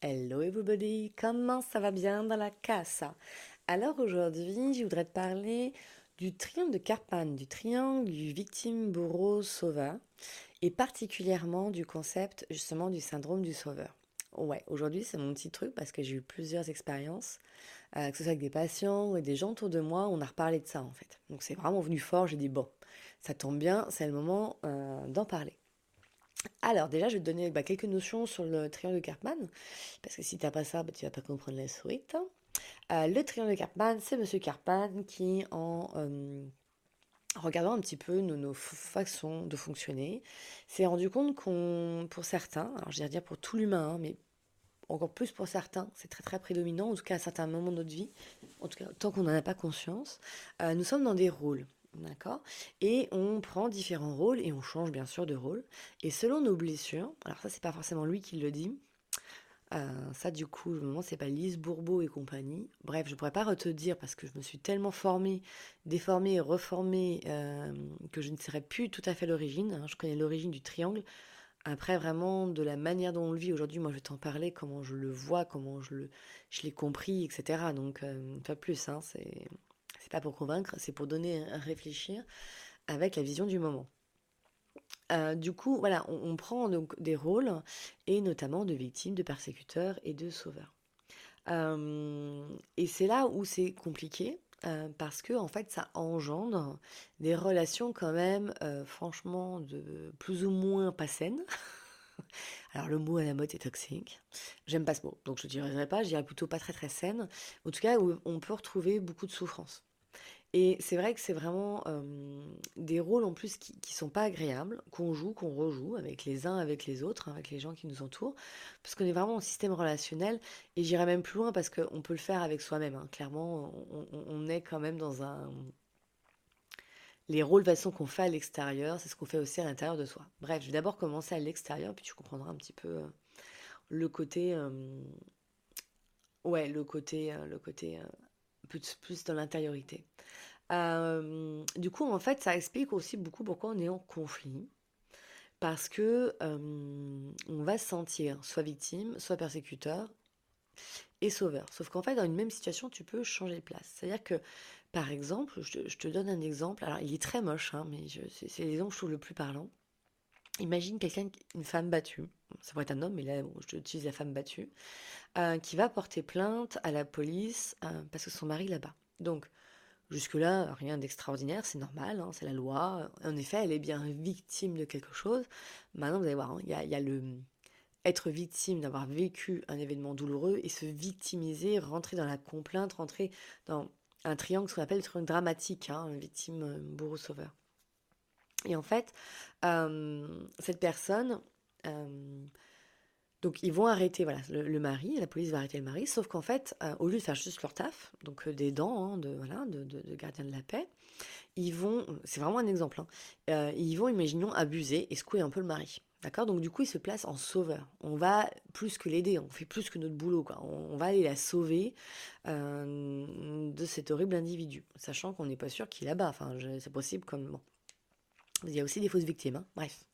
Hello everybody, comment ça va bien dans la casa? Alors aujourd'hui, je voudrais te parler du triangle de Karpman, du triangle du victime bourreau sauveur et particulièrement du concept justement du syndrome du sauveur. Ouais, aujourd'hui c'est mon petit truc parce que j'ai eu plusieurs expériences, euh, que ce soit avec des patients ou des gens autour de moi, on a reparlé de ça en fait. Donc c'est vraiment venu fort, j'ai dit bon, ça tombe bien, c'est le moment euh, d'en parler. Alors déjà, je vais te donner bah, quelques notions sur le triangle de Karpman, parce que si tu n'as pas ça, bah, tu vas pas comprendre la suite. Euh, le triangle de Karpman, c'est Monsieur Karpman qui, en euh, regardant un petit peu nos, façons de fonctionner, s'est rendu compte qu'on, pour certains, alors je vais dire pour tout l'humain, hein, mais encore plus pour certains, c'est très très prédominant, en tout cas à certains moments de notre vie, en tout cas tant qu'on n'en a pas conscience, euh, nous sommes dans des rôles. D'accord? Et on prend différents rôles et on change bien sûr de rôle. Et selon nos blessures, alors ça c'est pas forcément lui qui le dit, euh, ça du coup, le moment c'est pas Lise Bourbeau et compagnie. Bref, je pourrais pas te dire parce que je me suis tellement formée, déformée reformée euh, que je ne serais plus tout à fait l'origine. Hein. Je connais l'origine du triangle. Après, vraiment, de la manière dont on le vit aujourd'hui, moi je vais t'en parler, comment je le vois, comment je le, je l'ai compris, etc. Donc, euh, pas plus, hein, c'est pas pour convaincre, c'est pour donner à réfléchir avec la vision du moment. Euh, du coup, voilà, on, prend donc des rôles, et notamment de victimes, de persécuteurs et de sauveurs. Euh, et c'est là où c'est compliqué, euh, parce que en fait, ça engendre des relations quand même, franchement, de plus ou moins pas saines. Alors le mot à la mode est toxique. J'aime pas ce mot, donc je ne dirais pas, je dirais plutôt pas très très saine. En tout cas, on peut retrouver beaucoup de souffrance. Et c'est vrai que c'est vraiment des rôles en plus qui, qui sont pas agréables, qu'on joue, qu'on rejoue avec les uns, avec les autres, hein, avec les gens qui nous entourent, parce qu'on est vraiment en système relationnel. Et j'irai même plus loin parce qu'on peut le faire avec soi-même. Hein. Clairement, on, est quand même dans un. Les rôles façon qu'on fait à l'extérieur, c'est ce qu'on fait aussi à l'intérieur de soi. Bref, je vais d'abord commencer à l'extérieur, puis tu comprendras un petit peu le côté. ouais, le côté, le côté plus, plus dans l'intériorité. Euh, du coup, en fait, ça explique aussi beaucoup pourquoi on est en conflit. Parce que euh, on va se sentir soit victime, soit persécuteur et sauveur. Sauf qu'en fait, dans une même situation, tu peux changer de place. C'est-à-dire que, par exemple, je te, donne un exemple. Alors, il est très moche, hein, mais c'est l'exemple que je trouve le plus parlant. Imagine quelqu'un, une femme battue, ça pourrait être un homme, mais là, je utilise la femme battue, euh, qui va porter plainte à la police parce que son mari là-bas. Donc, Jusque-là, rien d'extraordinaire, c'est normal, hein, c'est la loi. En effet, elle est bien victime de quelque chose. Maintenant, vous allez voir, hein, il y, a, le être victime d'avoir vécu un événement douloureux et se victimiser, rentrer dans la complainte, rentrer dans un triangle, ce qu'on appelle le triangle dramatique, hein, victime, euh, bourreau, sauveur. Et en fait, euh, cette personne, euh, donc ils vont arrêter voilà, le, mari, la police va arrêter le mari, sauf qu'en fait, euh, au lieu de faire juste leur taf, donc euh, des dents hein, de, voilà, de, gardien de la paix, ils vont, c'est vraiment un exemple, hein, ils vont, imaginons, abuser et secouer un peu le mari. D'accord? Donc du coup, ils se placent en sauveur. On va plus que l'aider, on fait plus que notre boulot. Quoi. On, va aller la sauver de cet horrible individu, sachant qu'on n'est pas sûr qu'il là-bas. Enfin, c'est possible comme... Bon. Il y a aussi des fausses victimes, hein. bref.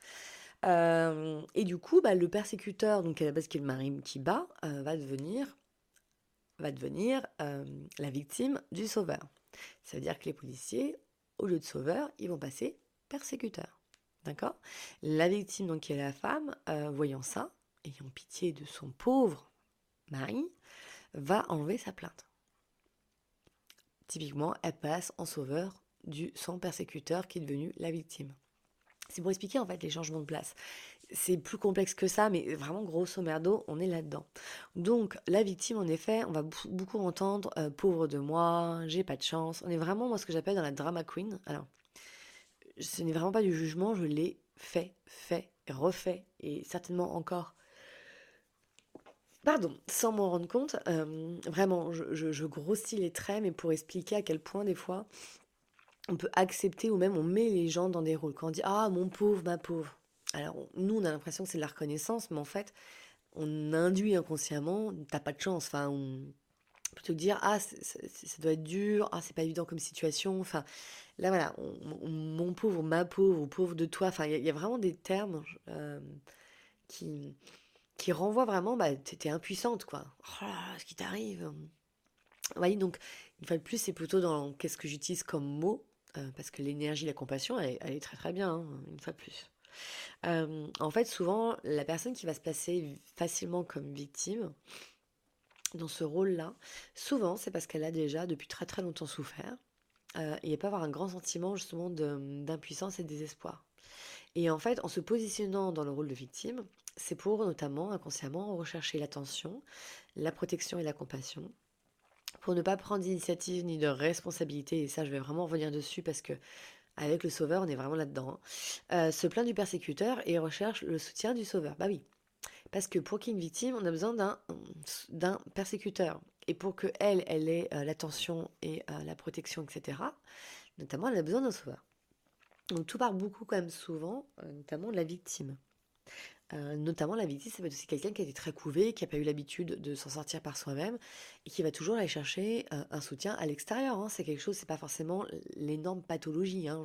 Euh, et du coup, bah, le persécuteur, donc à la base qui est le mari qui bat, euh, va devenir, va devenir euh, la victime du sauveur. Ça veut dire que les policiers, au lieu de sauveur, ils vont passer persécuteur. D'accord? La victime, donc qui est la femme, voyant ça, ayant pitié de son pauvre mari, va enlever sa plainte. Typiquement, elle passe en sauveur du son persécuteur qui est devenu la victime. C'est pour expliquer en fait les changements de place. C'est plus complexe que ça, mais vraiment grosso merdo, on est là-dedans. Donc la victime, en effet, on va beaucoup entendre euh, pauvre de moi, j'ai pas de chance. On est vraiment moi ce que j'appelle dans la drama queen. Alors, ce n'est vraiment pas du jugement, je l'ai fait, fait, refait et certainement encore. Pardon, sans m'en rendre compte, euh, vraiment, je, je grossis les traits, mais pour expliquer à quel point des fois on peut accepter ou même on met les gens dans des rôles. Quand on dit Ah, mon pauvre, ma pauvre. Alors, nous, on a l'impression que c'est de la reconnaissance, mais en fait, on induit inconsciemment T'as pas de chance. Enfin, on peut te dire Ah, ça doit être dur. Ah, c'est pas évident comme situation. Enfin, là, voilà, mon pauvre, ma pauvre, ou pauvre de toi. Enfin, il y, a vraiment des termes euh, qui qui renvoie vraiment, bah, t'es impuissante, quoi. Oh ce qui t'arrive voyez, donc, une fois de plus, c'est plutôt dans qu'est-ce que j'utilise comme mot, euh, parce que l'énergie, la compassion, elle, est très très bien, hein, une fois de plus. Euh, en fait, souvent, la personne qui va se placer facilement comme victime, dans ce rôle-là, souvent, c'est parce qu'elle a déjà depuis très très longtemps souffert, euh, et elle peut avoir un grand sentiment justement d'impuissance et de désespoir. Et en fait, en se positionnant dans le rôle de victime, c'est pour notamment inconsciemment rechercher l'attention, la protection et la compassion, pour ne pas prendre d'initiative ni de responsabilité, et ça je vais vraiment revenir dessus parce que avec le sauveur on est vraiment là-dedans, hein. euh, se plaint du persécuteur et recherche le soutien du sauveur. Bah oui, parce que pour qu'il y ait une victime, on a besoin d'un persécuteur. Et pour que elle, elle ait euh, l'attention et euh, la protection, etc., notamment, elle a besoin d'un sauveur. Donc tout part beaucoup quand même souvent, notamment de la victime. Euh, notamment la victime, ça peut être aussi quelqu'un qui a été très couvé, qui n'a pas eu l'habitude de s'en sortir par soi-même et qui va toujours aller chercher euh, un soutien à l'extérieur. Hein. C'est quelque chose, c'est pas forcément l'énorme pathologie. Hein.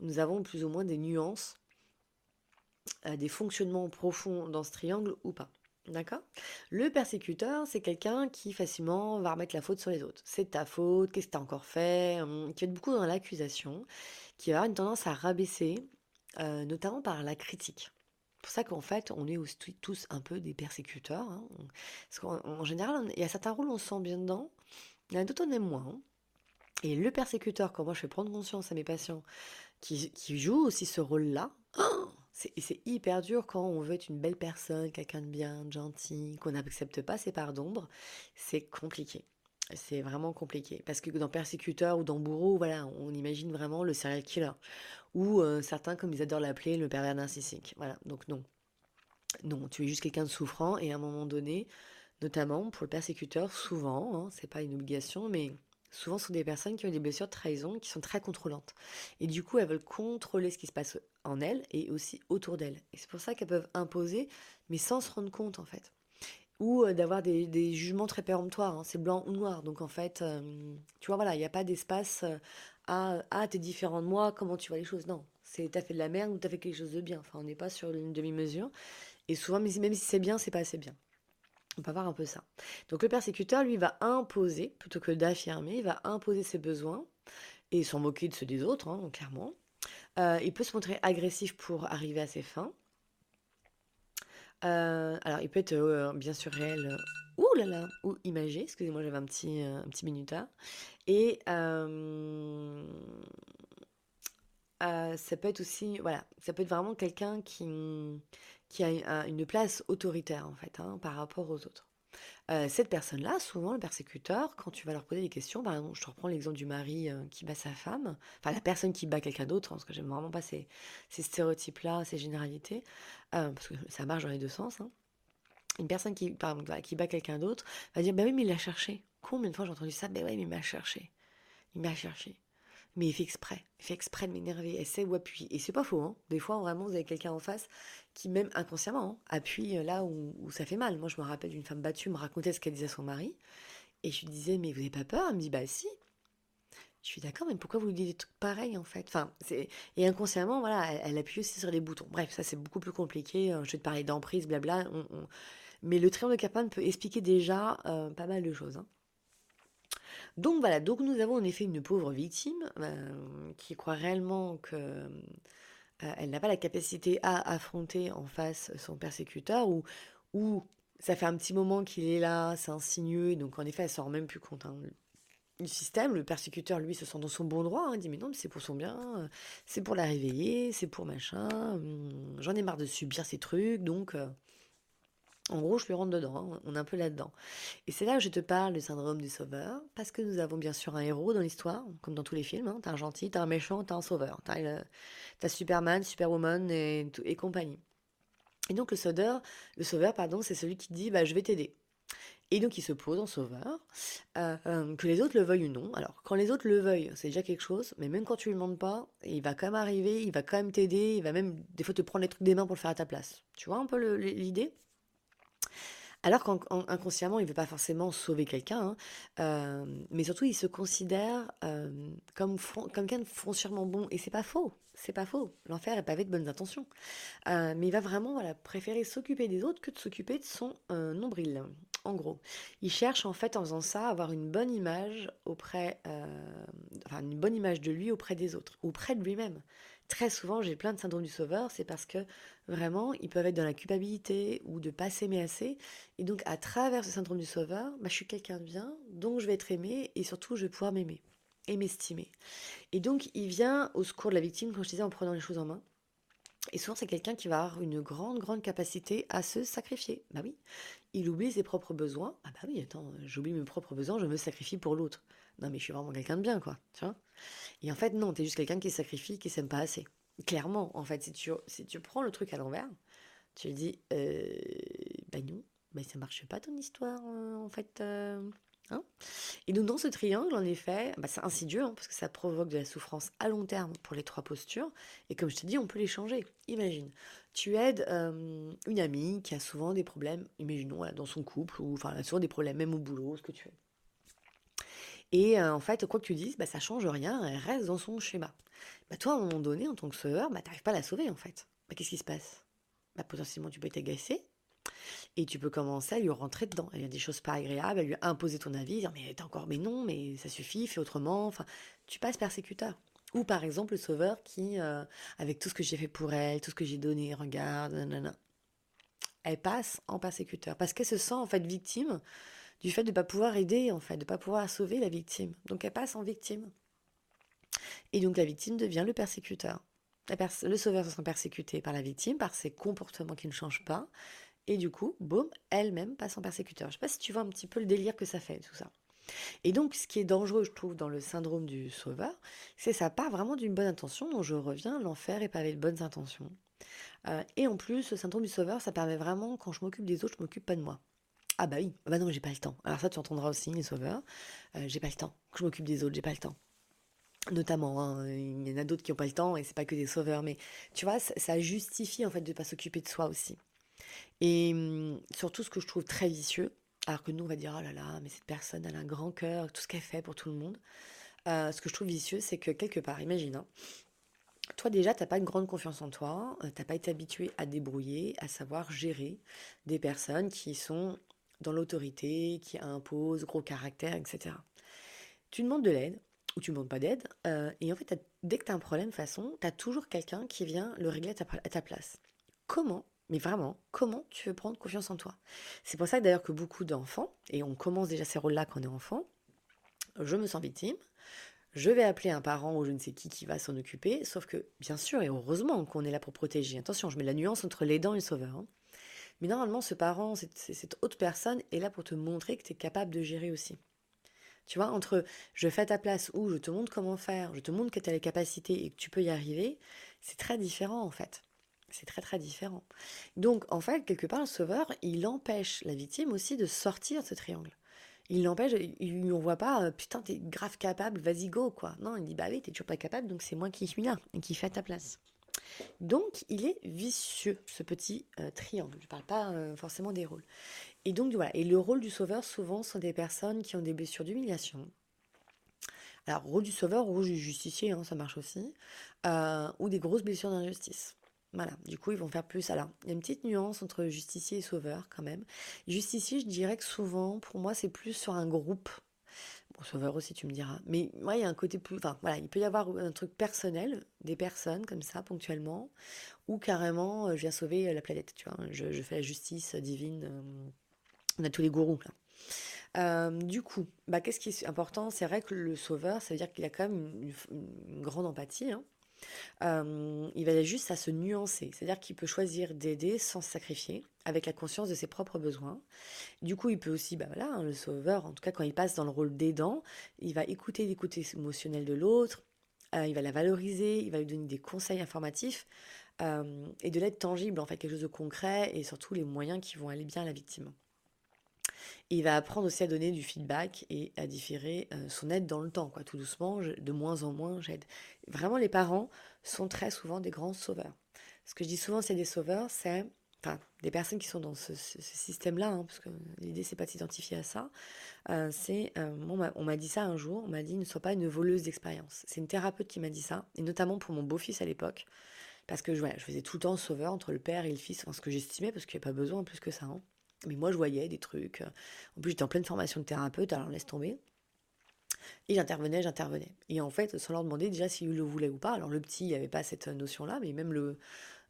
nous avons plus ou moins des nuances, euh, des fonctionnements profonds dans ce triangle ou pas. D'accord? Le persécuteur, c'est quelqu'un qui facilement va remettre la faute sur les autres. C'est ta faute, qu'est-ce que tu as encore fait? Hum, Qui va être beaucoup dans l'accusation, qui va avoir une tendance à rabaisser, notamment par la critique pour ça qu'en fait, on est tous un peu des persécuteurs. Hein. Parce qu'en général, il y a certains rôles, on se sent bien dedans. Il y en a d'autres, on aime moins. Hein. Et le persécuteur, quand moi je fais prendre conscience à mes patients qui, jouent aussi ce rôle-là, c'est hyper dur quand on veut être une belle personne, quelqu'un de bien, de gentil, qu'on n'accepte pas ses parts d'ombre. C'est compliqué. C'est vraiment compliqué. Parce que dans persécuteur ou dans bourreau, voilà, on imagine vraiment le serial killer ou euh, certains, comme ils adorent l'appeler, le pervers narcissique. Voilà, donc non. Non, tu es juste quelqu'un de souffrant et à un moment donné, notamment pour le persécuteur, souvent, hein, c'est pas une obligation, mais souvent ce sont des personnes qui ont des blessures de trahison qui sont très contrôlantes. Et du coup, elles veulent contrôler ce qui se passe en elles et aussi autour d'elles. Et c'est pour ça qu'elles peuvent imposer, mais sans se rendre compte en fait. Ou euh, d'avoir des, jugements très péremptoires, hein. c'est blanc ou noir. Donc en fait, euh, tu vois, voilà, il n'y a pas d'espace ah, ah t'es différent de moi, comment tu vois les choses. Non, c'est t'as fait de la merde ou t'as fait quelque chose de bien. Enfin, on n'est pas sur une demi-mesure. Et souvent, même si c'est bien, c'est pas assez bien. On peut voir un peu ça. Donc le persécuteur, lui, va imposer, plutôt que d'affirmer, il va imposer ses besoins et s'en moquer de ceux des autres, hein, clairement. Euh, il peut se montrer agressif pour arriver à ses fins. Euh, alors, il peut être euh, bien sûr réel ouh là là, ou imagé, excusez-moi, j'avais un petit, un petit minuta. Et euh, euh, ça peut être aussi, voilà, ça peut être vraiment quelqu'un qui, qui a une place autoritaire en fait hein, par rapport aux autres. Euh, cette personne-là, souvent le persécuteur, quand tu vas leur poser des questions, par exemple, je te reprends l'exemple du mari qui bat sa femme, enfin la personne qui bat quelqu'un d'autre, hein, parce que j'aime vraiment pas ces, ces stéréotypes-là, ces généralités, parce que ça marche dans les deux sens. Hein. Une personne qui, bat quelqu'un d'autre va dire, ben oui, mais il l'a cherché. Combien de fois j'ai entendu ça? Ben oui, mais il m'a cherché. Il m'a cherché. Mais il fait exprès. Il fait exprès de m'énerver. Essaie ou appuie. Et c'est pas faux. Hein. Des fois, vraiment, vous avez quelqu'un en face qui, même inconsciemment, hein, appuie là où, ça fait mal. Moi, je me rappelle d'une femme battue me racontait ce qu'elle disait à son mari. Et je lui disais, mais vous n'avez pas peur? Elle me dit, bah si. Je suis d'accord, mais pourquoi vous lui dites des trucs pareils en fait? Enfin, Et inconsciemment, voilà, elle, appuie aussi sur les boutons. Bref, ça c'est beaucoup plus compliqué. Euh, je vais te parler d'emprise, blabla. Mais le triangle de Carpan peut expliquer déjà euh, pas mal de choses. Hein. Donc voilà, donc nous avons en effet une pauvre victime euh, qui croit réellement que euh, n'a pas la capacité à affronter en face son persécuteur ou, ça fait un petit moment qu'il est là, c'est insinueux, et donc en effet elle s'en rend même plus compte. Hein. Du système, le persécuteur lui se sent dans son bon droit, hein, il dit mais non mais c'est pour son bien, c'est pour la réveiller, c'est pour machin, hum, j'en ai marre de subir ces trucs, donc en gros, je lui rentre dedans, hein, on est un peu là-dedans. Et c'est là que je te parle du syndrome du sauveur, parce que nous avons bien sûr un héros dans l'histoire, comme dans tous les films. Hein. T'as un gentil, t'as un méchant, t'as un sauveur. T'as, Superman, Superwoman et, compagnie. Et donc le sauveur, le sauveur pardon, c'est celui qui dit bah, je vais t'aider. Et donc il se pose en sauveur, euh, euh, que les autres le veuillent ou non. Alors quand les autres le veuillent, c'est déjà quelque chose, mais même quand tu lui demandes pas, il va quand même arriver, il va quand même t'aider, il va même des fois te prendre les trucs des mains pour le faire à ta place. Tu vois un peu l'idée? Alors qu'inconsciemment, il ne veut pas forcément sauver quelqu'un, hein, euh, mais surtout, il se considère euh, comme quelqu'un de foncièrement bon. Et c'est pas faux, c'est pas faux. L'enfer est pavé de bonnes intentions. Euh, mais il va vraiment voilà, préférer s'occuper des autres que de s'occuper de son nombril, en gros. Il cherche en fait, en faisant ça, à avoir une bonne image auprès, enfin, une bonne image de lui auprès des autres, auprès de lui-même très souvent, j'ai plein de syndrome du sauveur, c'est parce que vraiment, ils peuvent être dans la culpabilité ou de pas s'aimer assez. Et donc, à travers ce syndrome du sauveur, bah, je suis quelqu'un de bien, donc je vais être aimé et surtout, je vais pouvoir m'aimer et m'estimer. Et donc, il vient au secours de la victime, comme je disais, en prenant les choses en main. Et souvent, c'est quelqu'un qui va avoir une grande, grande capacité à se sacrifier. Bah oui, il oublie ses propres besoins. Ah bah oui, attends, j'oublie mes propres besoins, je me sacrifie pour l'autre. Non, mais je suis vraiment quelqu'un de bien, quoi. Tu vois Et en fait, non, t'es juste quelqu'un qui sacrifie, qui s'aime pas assez. Clairement, en fait, si tu, si tu prends le truc à l'envers, tu dis, euh, bah non, bah ça marche pas ton histoire, euh, en fait. Euh, hein et donc, dans ce triangle, en effet, bah, c'est insidieux, hein, parce que ça provoque de la souffrance à long terme pour les trois postures. Et comme je te dis, on peut les changer. Imagine, tu aides une amie qui a souvent des problèmes, imaginons, dans son couple, ou enfin, elle a souvent des problèmes, même au boulot, ce que tu veux. Et en fait, quoi que tu dises, bah, ça change rien, elle reste dans son schéma. Bah, toi, à un moment donné, en tant que sauveur, bah, tu n'arrives pas à la sauver, en fait. Bah, Qu'est-ce qui se passe? Bah, Potentiellement, tu peux être agacé, et tu peux commencer à lui rentrer dedans. Elle lui a des choses pas agréables, à lui imposer ton avis, dire mais t'es encore, mais non, mais ça suffit, fais autrement. Enfin, tu passes persécuteur. Ou par exemple le sauveur qui, avec tout ce que j'ai fait pour elle, tout ce que j'ai donné, regarde, nanana, elle passe en persécuteur parce qu'elle se sent en fait victime du fait de ne pas pouvoir aider, en fait, de ne pas pouvoir sauver la victime. Donc elle passe en victime. Et donc la victime devient le persécuteur. le sauveur se sent persécuté par la victime, par ses comportements qui ne changent pas. Et du coup, boum, elle-même passe en persécuteur. Je ne sais pas si tu vois un petit peu le délire que ça fait, tout ça. Et donc, ce qui est dangereux, je trouve, dans le syndrome du sauveur, c'est ça part vraiment d'une bonne intention, dont je reviens, l'enfer est pavé de bonnes intentions. Euh, et en plus, ce syndrome du sauveur, ça permet vraiment, quand je m'occupe des autres, je m'occupe pas de moi. Ah bah oui, bah non, j'ai pas le temps. Alors ça, tu entendras aussi, les sauveurs. Euh, j'ai pas le temps. Que je m'occupe des autres, j'ai pas le temps. Notamment, hein, il y en a d'autres qui n'ont pas le temps et c'est pas que des sauveurs, mais tu vois, ça, justifie en fait de pas s'occuper de soi aussi. Et hum, surtout, ce que je trouve très vicieux, alors que nous, on va dire, oh là là, mais cette personne, elle a un grand cœur, tout ce qu'elle fait pour tout le monde. Euh, ce que je trouve vicieux, c'est que quelque part, imagine, hein, toi déjà, tu n'as pas une grande confiance en toi, euh, tu n'as pas été habitué à débrouiller, à savoir gérer des personnes qui sont dans l'autorité, qui impose, gros caractère, etc. Tu demandes de l'aide, ou tu ne demandes pas d'aide, euh, et en fait, dès que tu as un problème, de façon, tu as toujours quelqu'un qui vient le régler à ta, place. Comment mais vraiment, comment tu veux prendre confiance en toi? C'est pour ça d'ailleurs que beaucoup d'enfants, et on commence déjà ces rôles-là quand on est enfant, je me sens victime, je vais appeler un parent ou je ne sais qui qui va s'en occuper, sauf que, bien sûr, et heureusement qu'on est là pour protéger. Attention, je mets la nuance entre l'aidant et le sauveur. Hein. Mais normalement, ce parent, cette, autre personne est là pour te montrer que tu es capable de gérer aussi. Tu vois, entre je fais ta place ou je te montre comment faire, je te montre que tu as les capacités et que tu peux y arriver, c'est très différent en fait. C'est très très différent. Donc en fait, quelque part, le sauveur, il empêche la victime aussi de sortir de ce triangle. Il l'empêche, il ne voit pas, euh, putain, t'es grave capable, vas-y go, quoi. Non, il dit, bah oui, t'es toujours pas capable, donc c'est moi qui suis là et qui fait ta place. Donc, il est vicieux, ce petit euh, triangle. Je ne parle pas euh, forcément des rôles. Et donc, voilà. Et le rôle du sauveur, souvent, sont des personnes qui ont des blessures d'humiliation. Alors, rôle du sauveur, rôle du justicier, hein, ça marche aussi. Euh, ou des grosses blessures d'injustice. Voilà, du coup, ils vont faire plus. Alors, il y a une petite nuance entre justicier et sauveur, quand même. Justicier, je dirais que souvent, pour moi, c'est plus sur un groupe Bon, sauveur aussi, tu me diras. Mais moi, il y a un côté plus. Enfin, voilà, il peut y avoir un truc personnel, des personnes comme ça, ponctuellement, ou carrément, euh, je viens sauver la planète, tu vois. Je, fais la justice divine. Euh, on a tous les gourous, là. Euh, du coup, bah, qu'est-ce qui est important? C'est vrai que le sauveur, ça veut dire qu'il a quand même une, grande empathie. Hein. Il va juste à se nuancer, c'est-à-dire qu'il peut choisir d'aider sans se sacrifier avec la conscience de ses propres besoins. Du coup, il peut aussi, bah voilà, hein, le sauveur, en tout cas quand il passe dans le rôle d'aidant, il va écouter l'écoute émotionnelle de l'autre, euh, il va la valoriser, il va lui donner des conseils informatifs euh, et de l'aide tangible, en fait, quelque chose de concret et surtout les moyens qui vont aller bien à la victime. Il va apprendre aussi à donner du feedback et à différer euh, son aide dans le temps, quoi, tout doucement, de moins en moins j'aide. Vraiment, les parents sont très souvent des grands sauveurs. Ce que je dis souvent, c'est des sauveurs, c'est enfin, des personnes qui sont dans ce, système-là, hein, parce que l'idée, c'est pas de s'identifier à ça, euh, c'est, euh, on m'a dit ça un jour, on m'a dit ne sois pas une voleuse d'expérience. C'est une thérapeute qui m'a dit ça, et notamment pour mon beau-fils à l'époque, parce que je, faisais tout le temps sauveur entre le père et le fils, enfin, ce que j'estimais, parce qu'il n'y a pas besoin plus que ça. Hein. Mais moi, je voyais des trucs. En plus, j'étais en pleine formation de thérapeute, alors laisse tomber. Et j'intervenais, j'intervenais. Et en fait, sans leur demander déjà s'ils le voulaient ou pas. Alors le petit, il n'y avait pas cette notion-là, mais même le,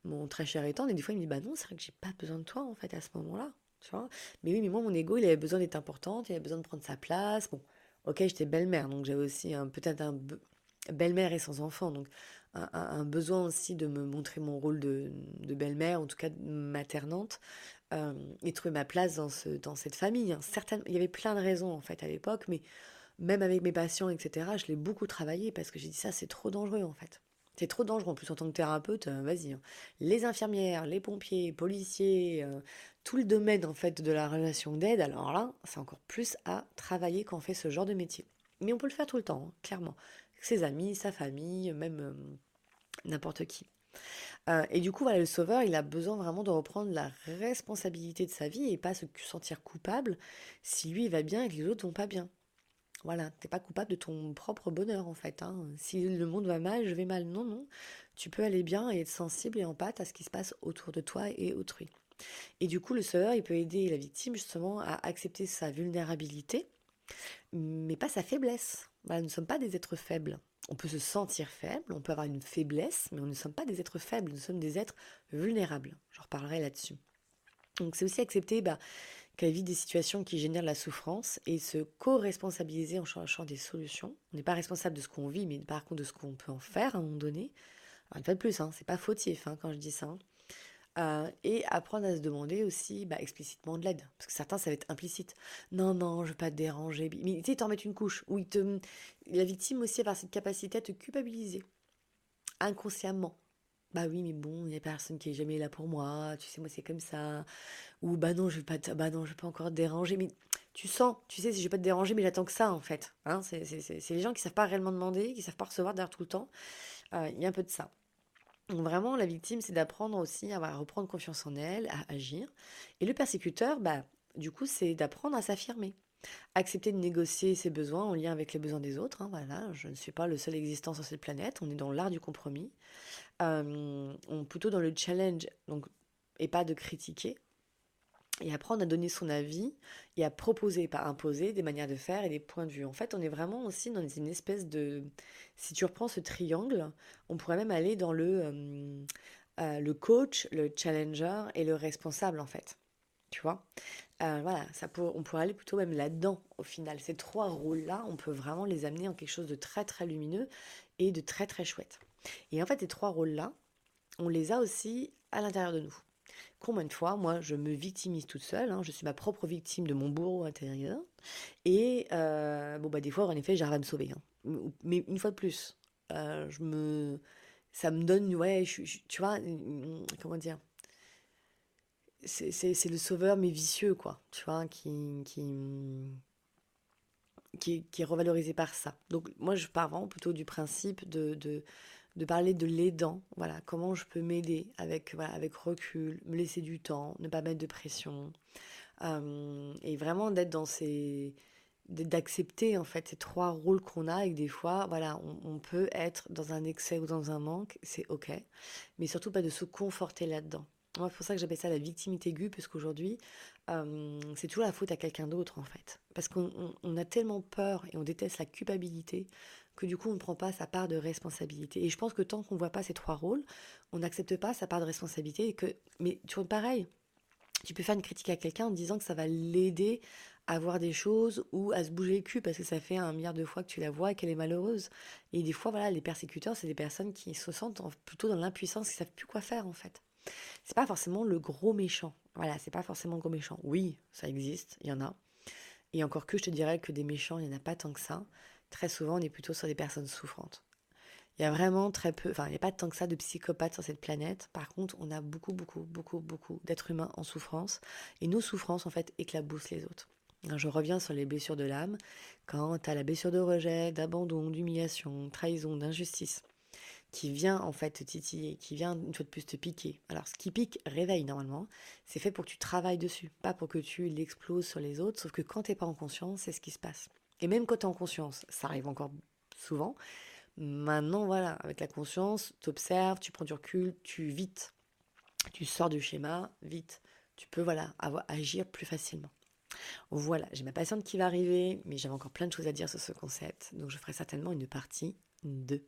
mon très cher étant, et des fois il me dit bah non, c'est vrai que j'ai pas besoin de toi en fait à ce moment-là. Tu vois? Mais oui, mais moi mon ego, il avait besoin d'être importante, il avait besoin de prendre sa place. Bon, ok, j'étais belle-mère, donc j'avais aussi peut-être un belle-mère et sans enfant, donc un, besoin aussi de me montrer mon rôle de, belle-mère, en tout cas maternante, euh, et trouver ma place dans, ce, dans cette famille. Hein. il y avait plein de raisons en fait à l'époque, mais même avec mes patients, etc., je l'ai beaucoup travaillé parce que j'ai dit ça, c'est trop dangereux en fait. C'est trop dangereux. En plus, en tant que thérapeute, euh, vas-y. Hein. Les infirmières, les pompiers, policiers, euh, tout le domaine en fait de la relation d'aide, alors là, c'est encore plus à travailler quand on fait ce genre de métier. Mais on peut le faire tout le temps, hein, clairement. Ses amis, sa famille, même n'importe qui. Et du coup, voilà, le sauveur, il a besoin vraiment de reprendre la responsabilité de sa vie et pas se sentir coupable si lui il va bien et que les autres vont pas bien. Voilà, t'es pas coupable de ton propre bonheur en fait. Hein. Si le monde va mal, je vais mal. Non, non. Tu peux aller bien et être sensible et en pâte à ce qui se passe autour de toi et autrui. Et du coup, le sauveur, il peut aider la victime justement à accepter sa vulnérabilité, mais pas sa faiblesse. Voilà, nous ne sommes pas des êtres faibles. On peut se sentir faible, on peut avoir une faiblesse, mais on ne sommes pas des êtres faibles, nous sommes des êtres vulnérables. Je reparlerai là-dessus. Donc c'est aussi accepter bah, qu'elle des situations qui génèrent la souffrance et se co-responsabiliser en cherchant des solutions. On n'est pas responsable de ce qu'on vit, mais par contre de ce qu'on peut en faire à un moment donné. Alors, une de plus, hein, c'est pas fautif hein, quand je dis ça. Hein. Euh, et apprendre à se demander aussi bah, explicitement de l'aide. Parce que certains, ça va être implicite. Non, non, je veux pas te déranger. Mais tu sais, t'en mettre une couche. Te... la victime aussi a cette capacité à te culpabiliser. Inconsciemment bah oui mais bon il y a personne qui est jamais là pour moi tu sais moi c'est comme ça ou bah non je vais pas bah non je vais pas encore te déranger mais tu sens tu sais si je vais pas te déranger mais j'attends que ça en fait hein, c'est les gens qui savent pas réellement demander qui savent pas recevoir derrière tout le temps euh, il y a un peu de ça vraiment la victime c'est d'apprendre aussi à reprendre confiance en elle à agir et le persécuteur bah du coup c'est d'apprendre à s'affirmer Accepter de négocier ses besoins en lien avec les besoins des autres. Hein, voilà, je ne suis pas le seul existant sur cette planète. On est dans l'art du compromis. Euh, on, plutôt dans le challenge, donc, et pas de critiquer. Et apprendre à donner son avis et à proposer, pas imposer, des manières de faire et des points de vue. En fait, on est vraiment aussi dans une espèce de... Si tu reprends ce triangle, on pourrait même aller dans le, euh, euh, le coach, le challenger et le responsable, en fait. Tu vois? Voilà, ça on pourrait aller plutôt même là-dedans, au final. Ces trois rôles-là, on peut vraiment les amener en quelque chose de très, très lumineux et de très, très chouette. Et en fait, ces trois rôles-là, on les a aussi à l'intérieur de nous. Combien de fois, moi, je me victimise toute seule, hein, je suis ma propre victime de mon bourreau intérieur, et euh, bon, bah, des fois, en effet, j'arrive à me sauver. Hein. Mais une fois de plus, euh, je me, ça me donne, ouais, tu vois, comment dire, c'est le sauveur, mais vicieux, quoi, tu vois, qui, qui, qui, est revalorisé par ça. Donc, moi, je pars vraiment plutôt du principe de de parler de l'aidant, voilà, comment je peux m'aider avec, avec recul, me laisser du temps, ne pas mettre de pression, euh, et vraiment d'être dans ces d'accepter en fait ces trois rôles qu'on a et que des fois voilà on, peut être dans un excès ou dans un manque c'est ok mais surtout pas de se conforter là-dedans. C'est pour ça que j'appelle ça la victimité aiguë parce qu'aujourd'hui euh, c'est toujours la faute à quelqu'un d'autre en fait. Parce qu'on a tellement peur et on déteste la culpabilité que du coup on ne prend pas sa part de responsabilité. Et je pense que tant qu'on ne voit pas ces trois rôles, on n'accepte pas sa part de responsabilité. Et que, mais tu vois, pareil, tu peux faire une critique à quelqu'un en disant que ça va l'aider à voir des choses ou à se bouger le cul parce que ça fait un milliard de fois que tu la vois et qu'elle est malheureuse. Et des fois, voilà, les persécuteurs, c'est des personnes qui se sentent plutôt dans l'impuissance, qui savent plus quoi faire en fait. C'est pas forcément le gros méchant. Voilà, c'est pas forcément le gros méchant. Oui, ça existe, il y en a. Et encore que je te dirais que des méchants, il n'y en a pas tant que ça très souvent, on est plutôt sur des personnes souffrantes. Il y a vraiment très peu, enfin, il n'y a pas tant que ça de psychopathes sur cette planète. Par contre, on a beaucoup, beaucoup, beaucoup, beaucoup d'êtres humains en souffrance. Et nos souffrances, en fait, éclaboussent les autres. je reviens sur les blessures de l'âme. Quand tu as la blessure de rejet, d'abandon, d'humiliation, trahison, d'injustice, qui vient en fait te titiller, qui vient une fois de plus te piquer. Alors ce qui pique réveille normalement, c'est fait pour que tu travailles dessus, pas pour que tu l'exploses sur les autres, sauf que quand t'es pas en conscience, c'est ce qui se passe. Et même quand tu es en conscience, ça arrive encore souvent, maintenant voilà, avec la conscience, tu observes, tu prends du recul, tu vite, tu sors du schéma, vite, tu peux voilà, agir plus facilement. Voilà, j'ai ma patiente qui va arriver, mais j'avais encore plein de choses à dire sur ce concept, donc je ferai certainement une partie 2.